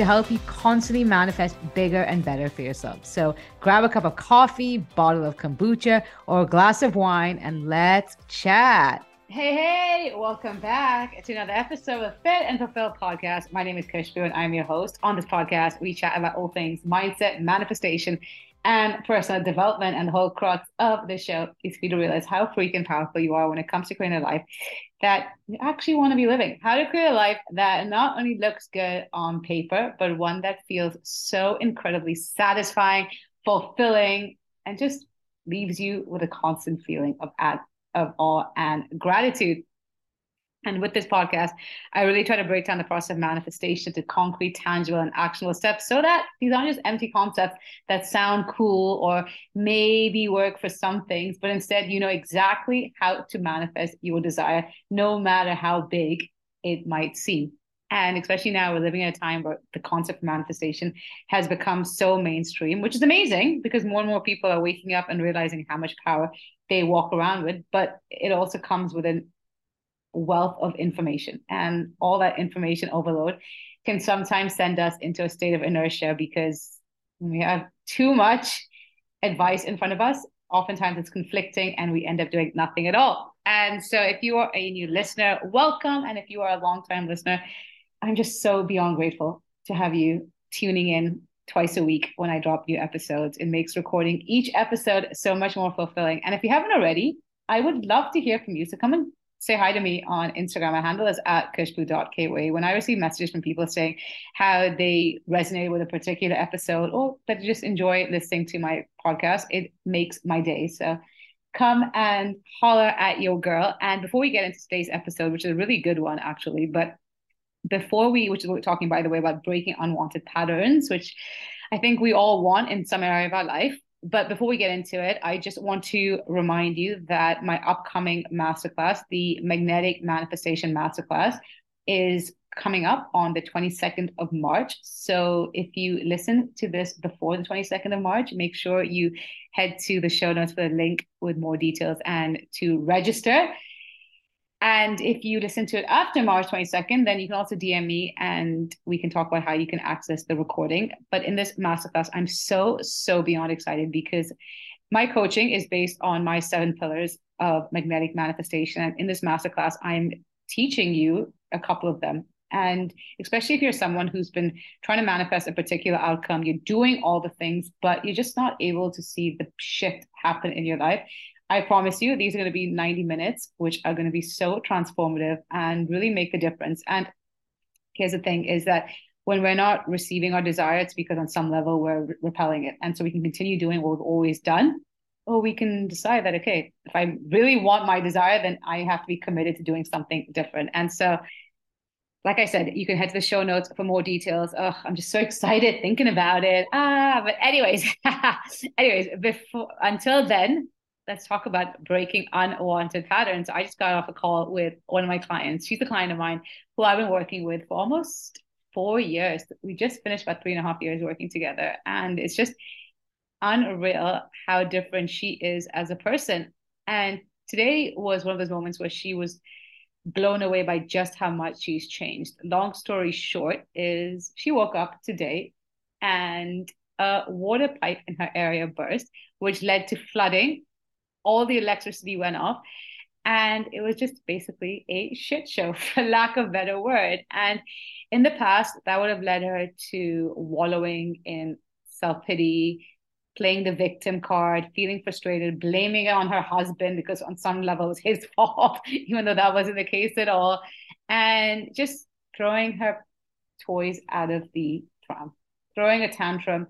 to help you constantly manifest bigger and better for yourself. So grab a cup of coffee, bottle of kombucha, or a glass of wine, and let's chat. Hey, hey, welcome back to another episode of Fit and Fulfilled podcast. My name is Khushbu and I'm your host. On this podcast, we chat about all things mindset, manifestation, and personal development. And the whole crux of the show is for you to realize how freaking powerful you are when it comes to creating a life that you actually want to be living. How to create a life that not only looks good on paper, but one that feels so incredibly satisfying, fulfilling, and just leaves you with a constant feeling of ad of awe and gratitude. And with this podcast, I really try to break down the process of manifestation to concrete, tangible, and actionable steps so that these aren't just empty concepts that sound cool or maybe work for some things, but instead you know exactly how to manifest your desire, no matter how big it might seem. And especially now, we're living in a time where the concept of manifestation has become so mainstream, which is amazing because more and more people are waking up and realizing how much power they walk around with. But it also comes with a wealth of information, and all that information overload can sometimes send us into a state of inertia because we have too much advice in front of us. Oftentimes it's conflicting, and we end up doing nothing at all. And so, if you are a new listener, welcome. And if you are a long time listener, I'm just so beyond grateful to have you tuning in twice a week when I drop new episodes. It makes recording each episode so much more fulfilling. And if you haven't already, I would love to hear from you. So come and say hi to me on Instagram. My handle is at khushbu.kweigh. When I receive messages from people saying how they resonate with a particular episode or that just enjoy listening to my podcast, it makes my day. So come and holler at your girl. And before we get into today's episode, which is a really good one, actually, but before we, which is what we're talking, by the way, about breaking unwanted patterns, which I think we all want in some area of our life. But before we get into it, I just want to remind you that my upcoming masterclass, the Magnetic Manifestation Masterclass, is coming up on the 22nd of March. So if you listen to this before the 22nd of March, make sure you head to the show notes for the link with more details and to register. And if you listen to it after March 22nd, then you can also DM me and we can talk about how you can access the recording. But in this masterclass, I'm so, so beyond excited because my coaching is based on my seven pillars of magnetic manifestation. And in this masterclass, I'm teaching you a couple of them. And especially if you're someone who's been trying to manifest a particular outcome, you're doing all the things, but you're just not able to see the shift happen in your life. I promise you, these are going to be 90 minutes, which are going to be so transformative and really make a difference. And here's the thing is that when we're not receiving our desire, it's because on some level we're repelling it. And so we can continue doing what we've always done, or we can decide that, okay, if I really want my desire, then I have to be committed to doing something different. And so, like I said, you can head to the show notes for more details. Oh, I'm just so excited thinking about it. Ah, but anyways, anyways, before until then, let's talk about breaking unwanted patterns. I just got off a call with one of my clients. She's a client of mine who I've been working with for almost four years. We just finished about three and a half years working together. And it's just unreal how different she is as a person. And today was one of those moments where she was blown away by just how much she's changed. Long story short is she woke up today and a water pipe in her area burst, which led to flooding all the electricity went off. And it was just basically a shit show for lack of better word. And in the past that would have led her to wallowing in self-pity playing the victim card feeling frustrated blaming it on her husband because on some level it was his fault even though that wasn't the case at all. And just throwing her toys out of the pram throwing a tantrum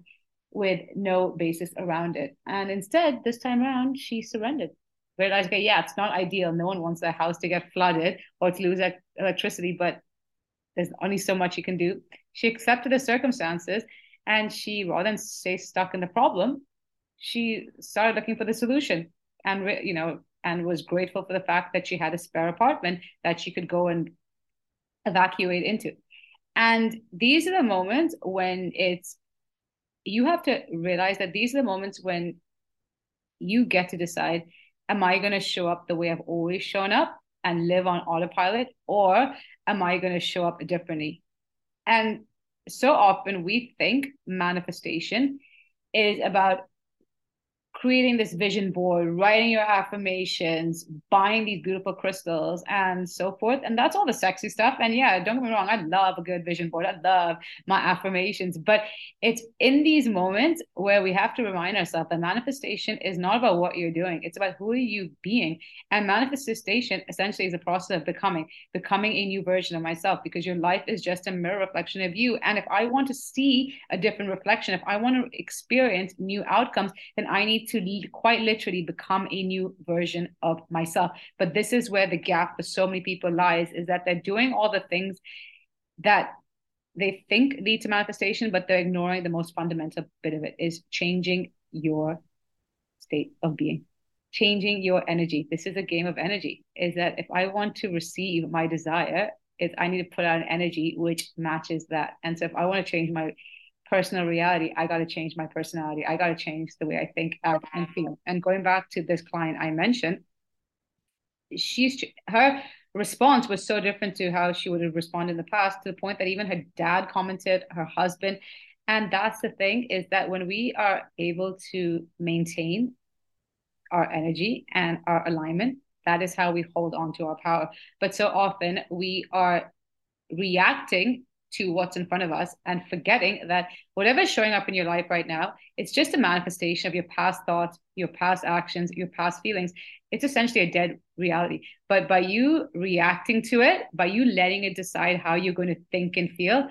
with no basis around it. And instead, this time around, she surrendered. Realized, okay, yeah, it's not ideal. No one wants their house to get flooded or to lose electricity, but there's only so much you can do. She accepted the circumstances and she, rather than stay stuck in the problem, she started looking for the solution and you know and was grateful for the fact that she had a spare apartment that she could go and evacuate into and these are the moments when it's you have to realize that these are the moments when you get to decide am i going to show up the way i've always shown up and live on autopilot or am i going to show up differently? And so often we think manifestation is about creating this vision board, writing your affirmations, buying these beautiful crystals, and so forth. And that's all the sexy stuff. And yeah, don't get me wrong, I love a good vision board. I love my affirmations. But it's in these moments where we have to remind ourselves that manifestation is not about what you're doing, it's about who are you being. And manifestation essentially is a process of becoming, becoming a new version of myself, because your life is just a mirror reflection of you. And if I want to see a different reflection, if I want to experience new outcomes, then I need to quite literally become a new version of myself. But this is where the gap for so many people lies is that they're doing all the things that they think lead to manifestation, but they're ignoring the most fundamental bit of it is changing your state of being, changing your energy. This is a game of energy. Is that if I want to receive my desire, is I need to put out an energy which matches that. And so if I want to change my personal reality, I got to change my personality. I got to change the way I think, and feel. And going back to this client I mentioned, she's her response was so different to how she would have responded in the past, to the point that even her dad commented, her husband. And that's the thing is that when we are able to maintain our energy and our alignment, that is how we hold on to our power. But so often we are reacting to what's in front of us and forgetting that whatever's showing up in your life right now, it's just a manifestation of your past thoughts, your past actions, your past feelings. It's essentially a dead reality. But by you reacting to it, by you letting it decide how you're going to think and feel,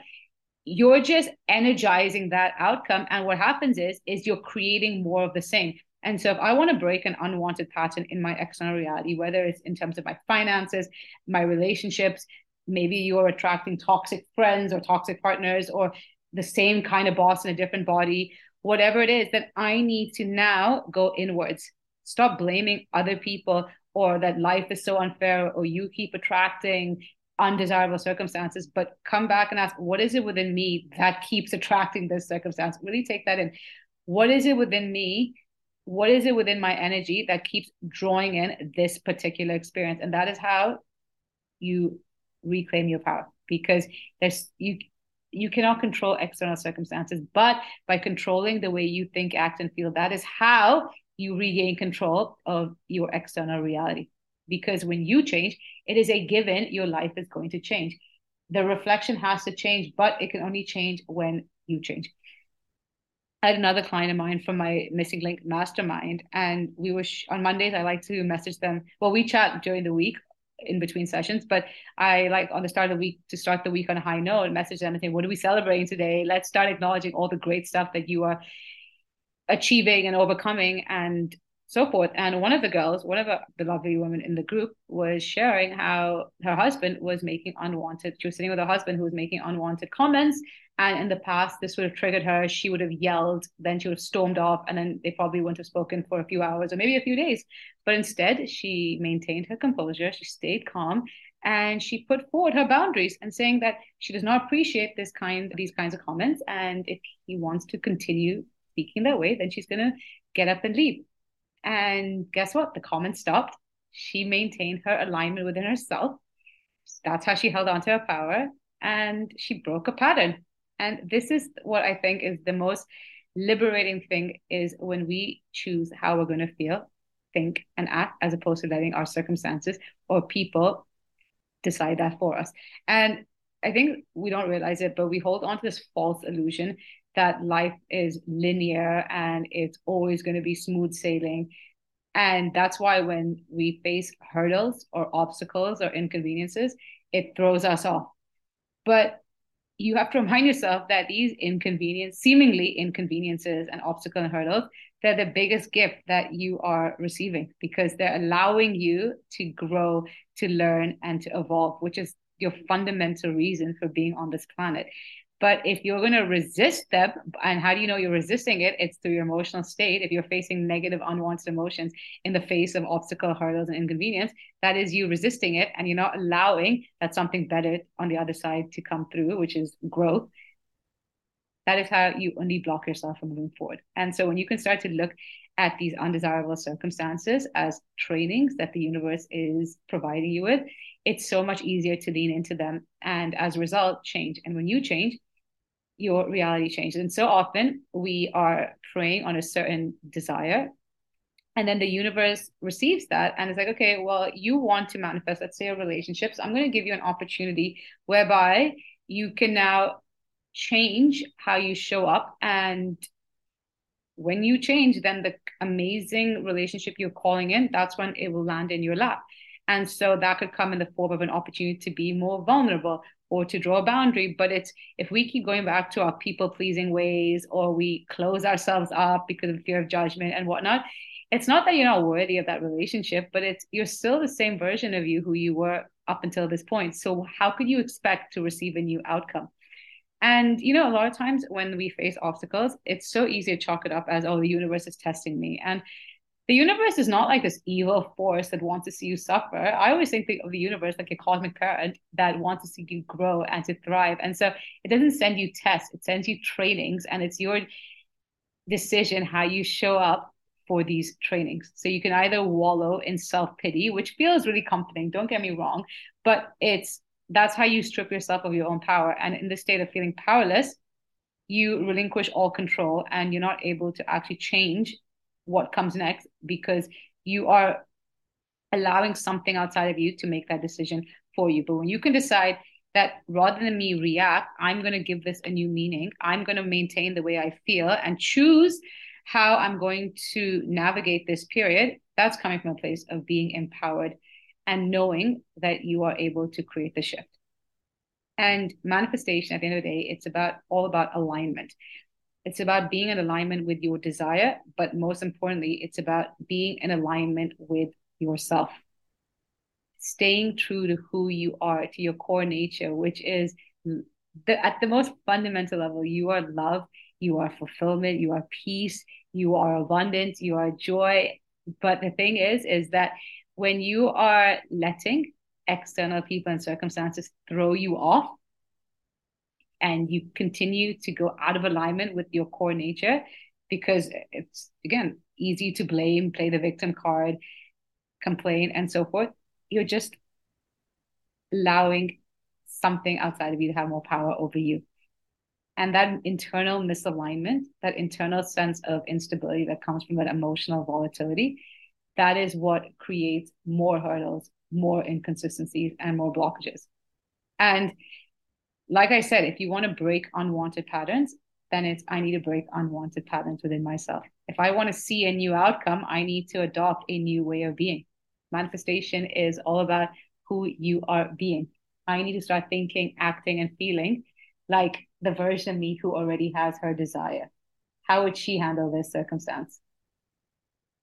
you're just energizing that outcome. And what happens is, is you're creating more of the same. And so if I want to break an unwanted pattern in my external reality, whether it's in terms of my finances, my relationships, maybe you're attracting toxic friends or toxic partners or the same kind of boss in a different body, whatever it is, that I need to now go inwards. Stop blaming other people or that life is so unfair or you keep attracting undesirable circumstances, but come back and ask, what is it within me that keeps attracting this circumstance? Really take that in. What is it within me? What is it within my energy that keeps drawing in this particular experience? And that is how you reclaim your power because there's you you cannot control external circumstances but by controlling the way you think act and feel that is how you regain control of your external reality because when you change it is a given your life is going to change the reflection has to change but it can only change when you change I had another client of mine from my missing link mastermind, and we were sh- on Mondays. I like to message them. Well, we chat during the week in between sessions. But I like on the start of the week to start the week on a high note, message them and say, what are we celebrating today? Let's start acknowledging all the great stuff that you are achieving and overcoming and so forth. And one of the girls, one of the lovely women in the group, was sharing how her husband was making unwanted. She was sitting with her husband who was making unwanted comments. And in the past, this would have triggered her. She would have yelled, then she would have stormed off, and then they probably wouldn't have spoken for a few hours or maybe a few days. But instead, she maintained her composure. She stayed calm, and she put forward her boundaries and saying that she does not appreciate this kind these kinds of comments and if he wants to continue speaking that way then she's to get up and leave and guess what? The comments stopped. She maintained her alignment within herself. That's how she held on to her power. And she broke a pattern. And this is what I think is the most liberating thing is when we choose how we're going to feel, think, and act, as opposed to letting our circumstances or people decide that for us. And I think we don't realize it, but we hold on to this false illusion that life is linear and it's always going to be smooth sailing. And that's why when we face hurdles or obstacles or inconveniences, it throws us off. But you have to remind yourself that these inconvenience, seemingly inconveniences and obstacles and hurdles, they're the biggest gift that you are receiving because they're allowing you to grow, to learn, and to evolve, which is your fundamental reason for being on this planet But if you're going to resist them, and how do you know you're resisting it? It's through your emotional state. If you're facing negative, unwanted emotions in the face of obstacle, hurdles, and inconvenience, that is you resisting it and you're not allowing that something better on the other side to come through, which is growth. That is how you only block yourself from moving forward. And so when you can start to look at these undesirable circumstances as trainings that the universe is providing you with, it's so much easier to lean into them and as a result change. And when you change, your reality changes. And so often we are praying on a certain desire. And then the universe receives that and it's like, okay, well, you want to manifest, let's say, a relationship. So I'm going to give you an opportunity whereby you can now change how you show up. And when you change, then the amazing relationship you're calling in, that's when it will land in your lap. And so that could come in the form of an opportunity to be more vulnerable or to draw a boundary. But it's if we keep going back to our people pleasing ways or we close ourselves up because of fear of judgment and whatnot, it's not that you're not worthy of that relationship, but it's you're still the same version of you who you were up until this point. So how could you expect to receive a new outcome? And you know, a lot of times when we face obstacles, it's so easy to chalk it up as, oh, the universe is testing me. And the universe is not like this evil force that wants to see you suffer. I always think of the universe like a cosmic parent that wants to see you grow and to thrive. And so it doesn't send you tests, it sends you trainings, and it's your decision how you show up for these trainings. So you can either wallow in self pity, which feels really comforting, don't get me wrong, but it's that's how you strip yourself of your own power. And in the state of feeling powerless, you relinquish all control and you're not able to actually change what comes next because you are allowing something outside of you to make that decision for you. But when you can decide that rather than me react, I'm going to give this a new meaning, I'm going to maintain the way I feel and choose how I'm going to navigate this period, that's coming from a place of being empowered and knowing that you are able to create the shift. And manifestation at the end of the day, it's about all about alignment. It's about being in alignment with your desire, but most importantly, it's about being in alignment with yourself. Staying true to who you are, to your core nature, which is the, at the most fundamental level, you are love, you are fulfillment, you are peace, you are abundance, you are joy. But the thing is, is that when you are letting external people and circumstances throw you off, and you continue to go out of alignment with your core nature because it's again easy to blame play the victim card complain and so forth. You're just allowing something outside of you to have more power over you. And that internal misalignment that internal sense of instability that comes from that emotional volatility that is what creates more hurdles more inconsistencies and more blockages. And like I said, if you want to break unwanted patterns, then it's I need to break unwanted patterns within myself. If I want to see a new outcome, I need to adopt a new way of being. Manifestation is all about who you are being. I need to start thinking, acting, and feeling like the version of me who already has her desire. How would she handle this circumstance?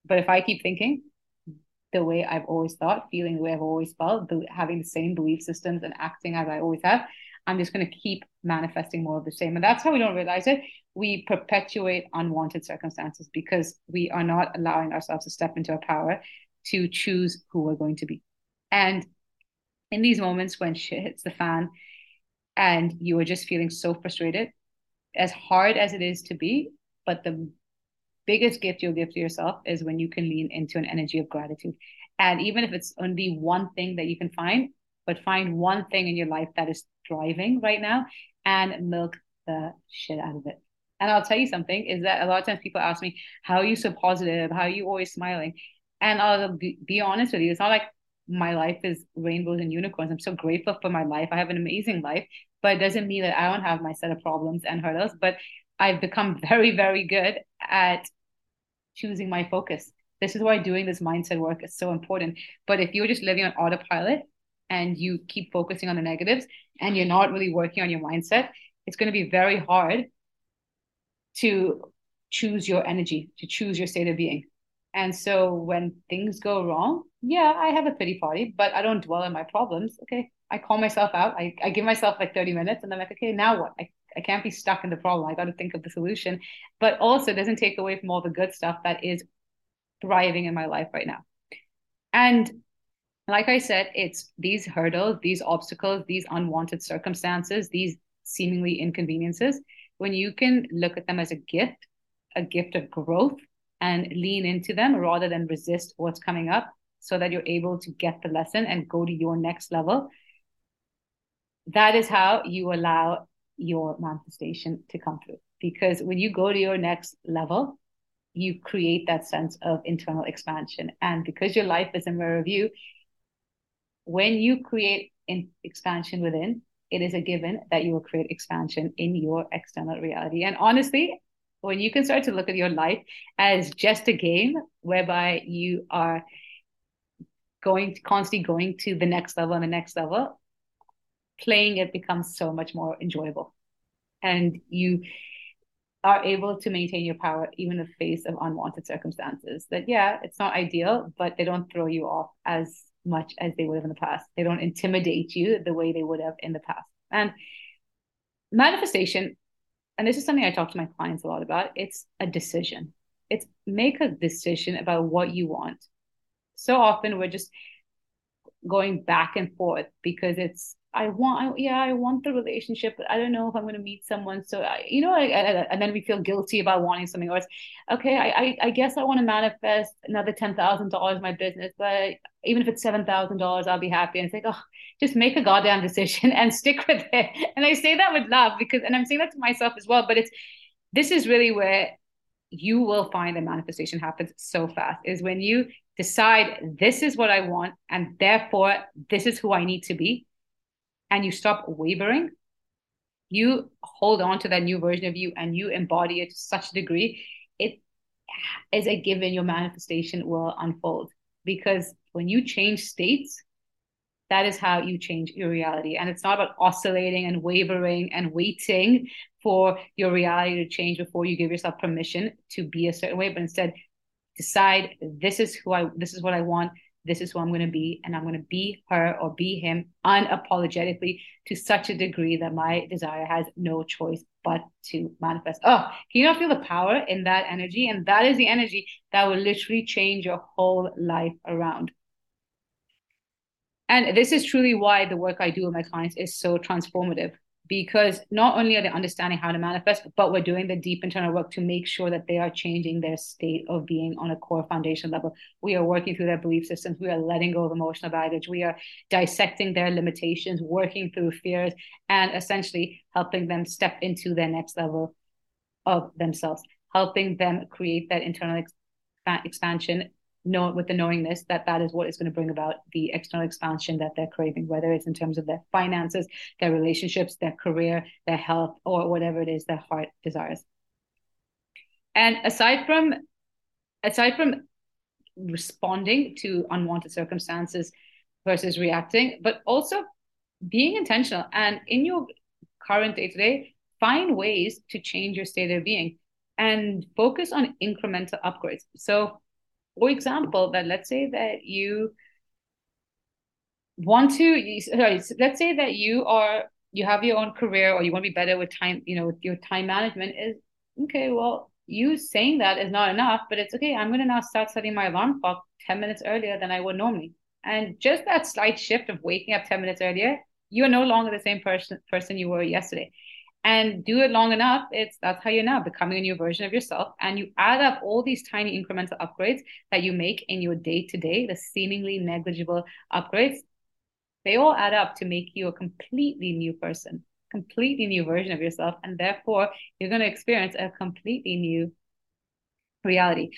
But if I keep thinking the way I've always thought, feeling the way I've always felt, having the same belief systems and acting as I always have, I'm just going to keep manifesting more of the same. And that's how we don't realize it. We perpetuate unwanted circumstances because we are not allowing ourselves to step into our power to choose who we're going to be. And in these moments when shit hits the fan and you are just feeling so frustrated, as hard as it is to be, but the biggest gift you'll give to yourself is when you can lean into an energy of gratitude. And even if it's only one thing that you can find, but find one thing in your life that is thriving right now and milk the shit out of it. And I'll tell you something is that a lot of times people ask me, How are you so positive? How are you always smiling? And I'll be, be honest with you, it's not like my life is rainbows and unicorns. I'm so grateful for my life. I have an amazing life, but it doesn't mean that I don't have my set of problems and hurdles. But I've become very, very good at choosing my focus. This is why doing this mindset work is so important. But if you're just living on autopilot, and you keep focusing on the negatives and you're not really working on your mindset, it's going to be very hard to choose your energy, to choose your state of being. And so when things go wrong, yeah, I have a pity party, but I don't dwell on my problems. Okay. I call myself out. I, I give myself like 30 minutes and I'm like, okay, now what? I, I can't be stuck in the problem. I got to think of the solution, but also doesn't take away from all the good stuff that is thriving in my life right now. And like I said, it's these hurdles, these obstacles, these unwanted circumstances, these seemingly inconveniences. When you can look at them as a gift, a gift of growth, and lean into them rather than resist what's coming up so that you're able to get the lesson and go to your next level. That is how you allow your manifestation to come through. Because when you go to your next level, you create that sense of internal expansion. And because your life is a mirror of you, when you create in expansion within, it is a given that you will create expansion in your external reality. And honestly, when you can start to look at your life as just a game whereby you are going constantly going to the next level and the next level, playing it becomes so much more enjoyable. And you are able to maintain your power even in the face of unwanted circumstances. That yeah, it's not ideal, but they don't throw you off as much as they would have in the past. They don't intimidate you the way they would have in the past. And manifestation and this is something I talk to my clients a lot about, it's a decision. It's make a decision about what you want. So often we're just going back and forth because it's I want, I, yeah, I want the relationship, but I don't know if I'm going to meet someone. So, I, you know, I, I, and then we feel guilty about wanting something. Or it's okay, I, I, guess I want to manifest another ten thousand dollars in my business, but even if it's seven thousand dollars, I'll be happy. And it's like, oh, just make a goddamn decision and stick with it. And I say that with love because, and I'm saying that to myself as well. But it's this is really where you will find the manifestation happens so fast is when you decide this is what I want and therefore this is who I need to be and you stop wavering, you hold on to that new version of you and you embody it to such a degree, it is a given your manifestation will unfold. Because when you change states, that is how you change your reality. And it's not about oscillating and wavering and waiting for your reality to change before you give yourself permission to be a certain way, but instead decide this is who I this is what I want this is who I'm going to be, and I'm going to be her or be him unapologetically to such a degree that my desire has no choice but to manifest. Oh, can you not feel the power in that energy? And that is the energy that will literally change your whole life around. And this is truly why the work I do with my clients is so transformative because not only are they understanding how to manifest, but we're doing the deep internal work to make sure that they are changing their state of being on a core foundation level. We are working through their belief systems. We are letting go of emotional baggage. We are dissecting their limitations, working through fears, and essentially helping them step into their next level of themselves, helping them create that internal expansion know with the knowingness that that is what is going to bring about the external expansion that they're craving, whether it's in terms of their finances, their relationships, their career, their health, or whatever it is their heart desires. And aside from aside from responding to unwanted circumstances versus reacting, but also being intentional and in your current day to day, find ways to change your state of being and focus on incremental upgrades. So for example, that let's say that you want to sorry, let's say that you are you have your own career or you want to be better with time, you know, with your time management is okay, well, you saying that is not enough, but it's okay. I'm gonna now start setting my alarm clock 10 minutes earlier than I would normally. And just that slight shift of waking up 10 minutes earlier, you are no longer the same person person you were yesterday and do it long enough it's that's how you're now becoming a new version of yourself. And you add up all these tiny incremental upgrades that you make in your day to day the seemingly negligible upgrades they all add up to make you a completely new person completely new version of yourself. And therefore you're going to experience a completely new reality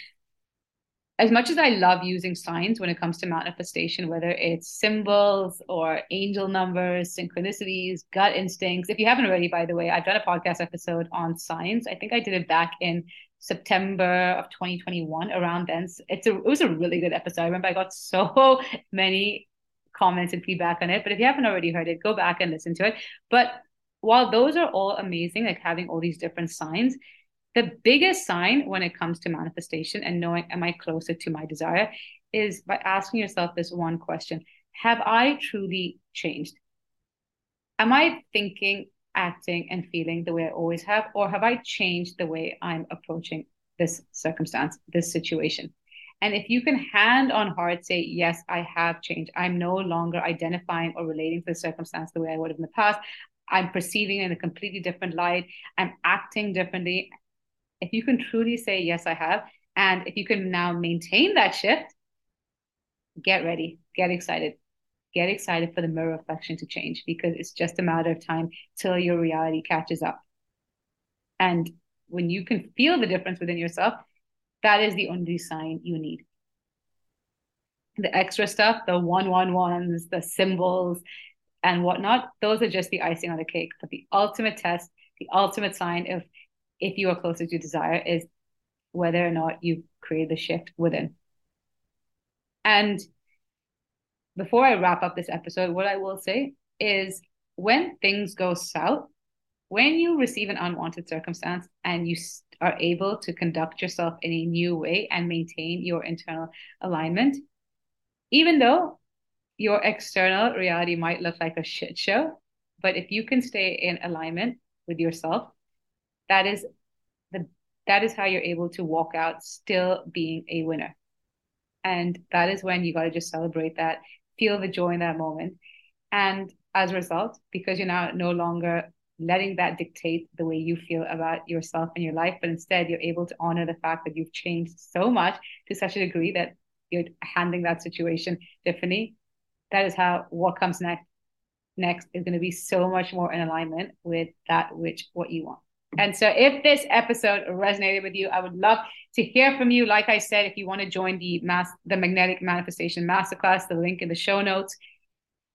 as much as I love using signs when it comes to manifestation, whether it's symbols or angel numbers, synchronicities, gut instincts. If you haven't already, by the way, I've done a podcast episode on signs. I think I did it back in September of 2021 around then. It's a it was a really good episode. I remember I got so many comments and feedback on it. But if you haven't already heard it, go back and listen to it. But while those are all amazing, like having all these different signs, the biggest sign when it comes to manifestation and knowing am I closer to my desire is by asking yourself this one question Have I truly changed? Am I thinking acting and feeling the way I always have? Or have I changed the way I'm approaching this circumstance, this situation? And if you can hand on heart say, yes, I have changed. I'm no longer identifying or relating to the circumstance the way I would have in the past. I'm perceiving in a completely different light. I'm acting differently. If you can truly say, yes, I have, and if you can now maintain that shift, get ready, get excited, get excited for the mirror reflection to change because it's just a matter of time till your reality catches up. And when you can feel the difference within yourself, that is the only sign you need. The extra stuff, the one one ones, the symbols, and whatnot, those are just the icing on the cake. But the ultimate test, the ultimate sign of if you are closer to desire is whether or not you create the shift within. And before I wrap up this episode, what I will say is when things go south, when you receive an unwanted circumstance and you are able to conduct yourself in a new way and maintain your internal alignment, even though your external reality might look like a shit show, but if you can stay in alignment with yourself, that is the that is how you're able to walk out still being a winner. And that is when you got to just celebrate that, feel the joy in that moment. And as a result, because you're now no longer letting that dictate the way you feel about yourself and your life, but instead you're able to honor the fact that you've changed so much to such a degree that you're handling that situation differently. That is how what comes next next is going to be so much more in alignment with that which what you want. And so if this episode resonated with you, I would love to hear from you. Like I said, if you want to join the mass the magnetic manifestation masterclass, the link in the show notes.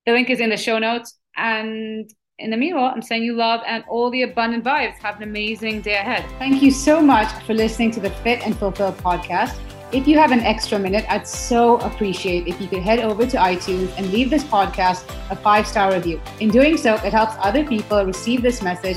The link is in the show notes. And in the meanwhile, I'm sending you love and all the abundant vibes. Have an amazing day ahead. Thank you so much for listening to the Fit and Fulfill podcast. If you have an extra minute, I'd so appreciate if you could head over to iTunes and leave this podcast a five star review. In doing so, it helps other people receive this message